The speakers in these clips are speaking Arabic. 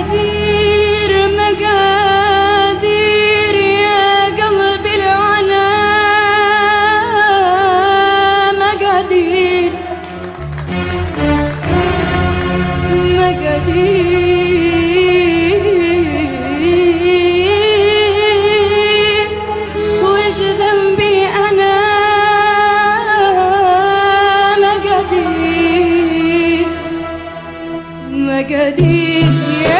مقادير مقادير يا قلبي العنا مقادير. مقادير. وش ذنبي أنا؟ مقادير. مقادير yeah.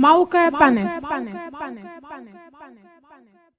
Mauke Panne. Mauke Panne. Mauke Panne. Mauke Panne. Mauke Panne.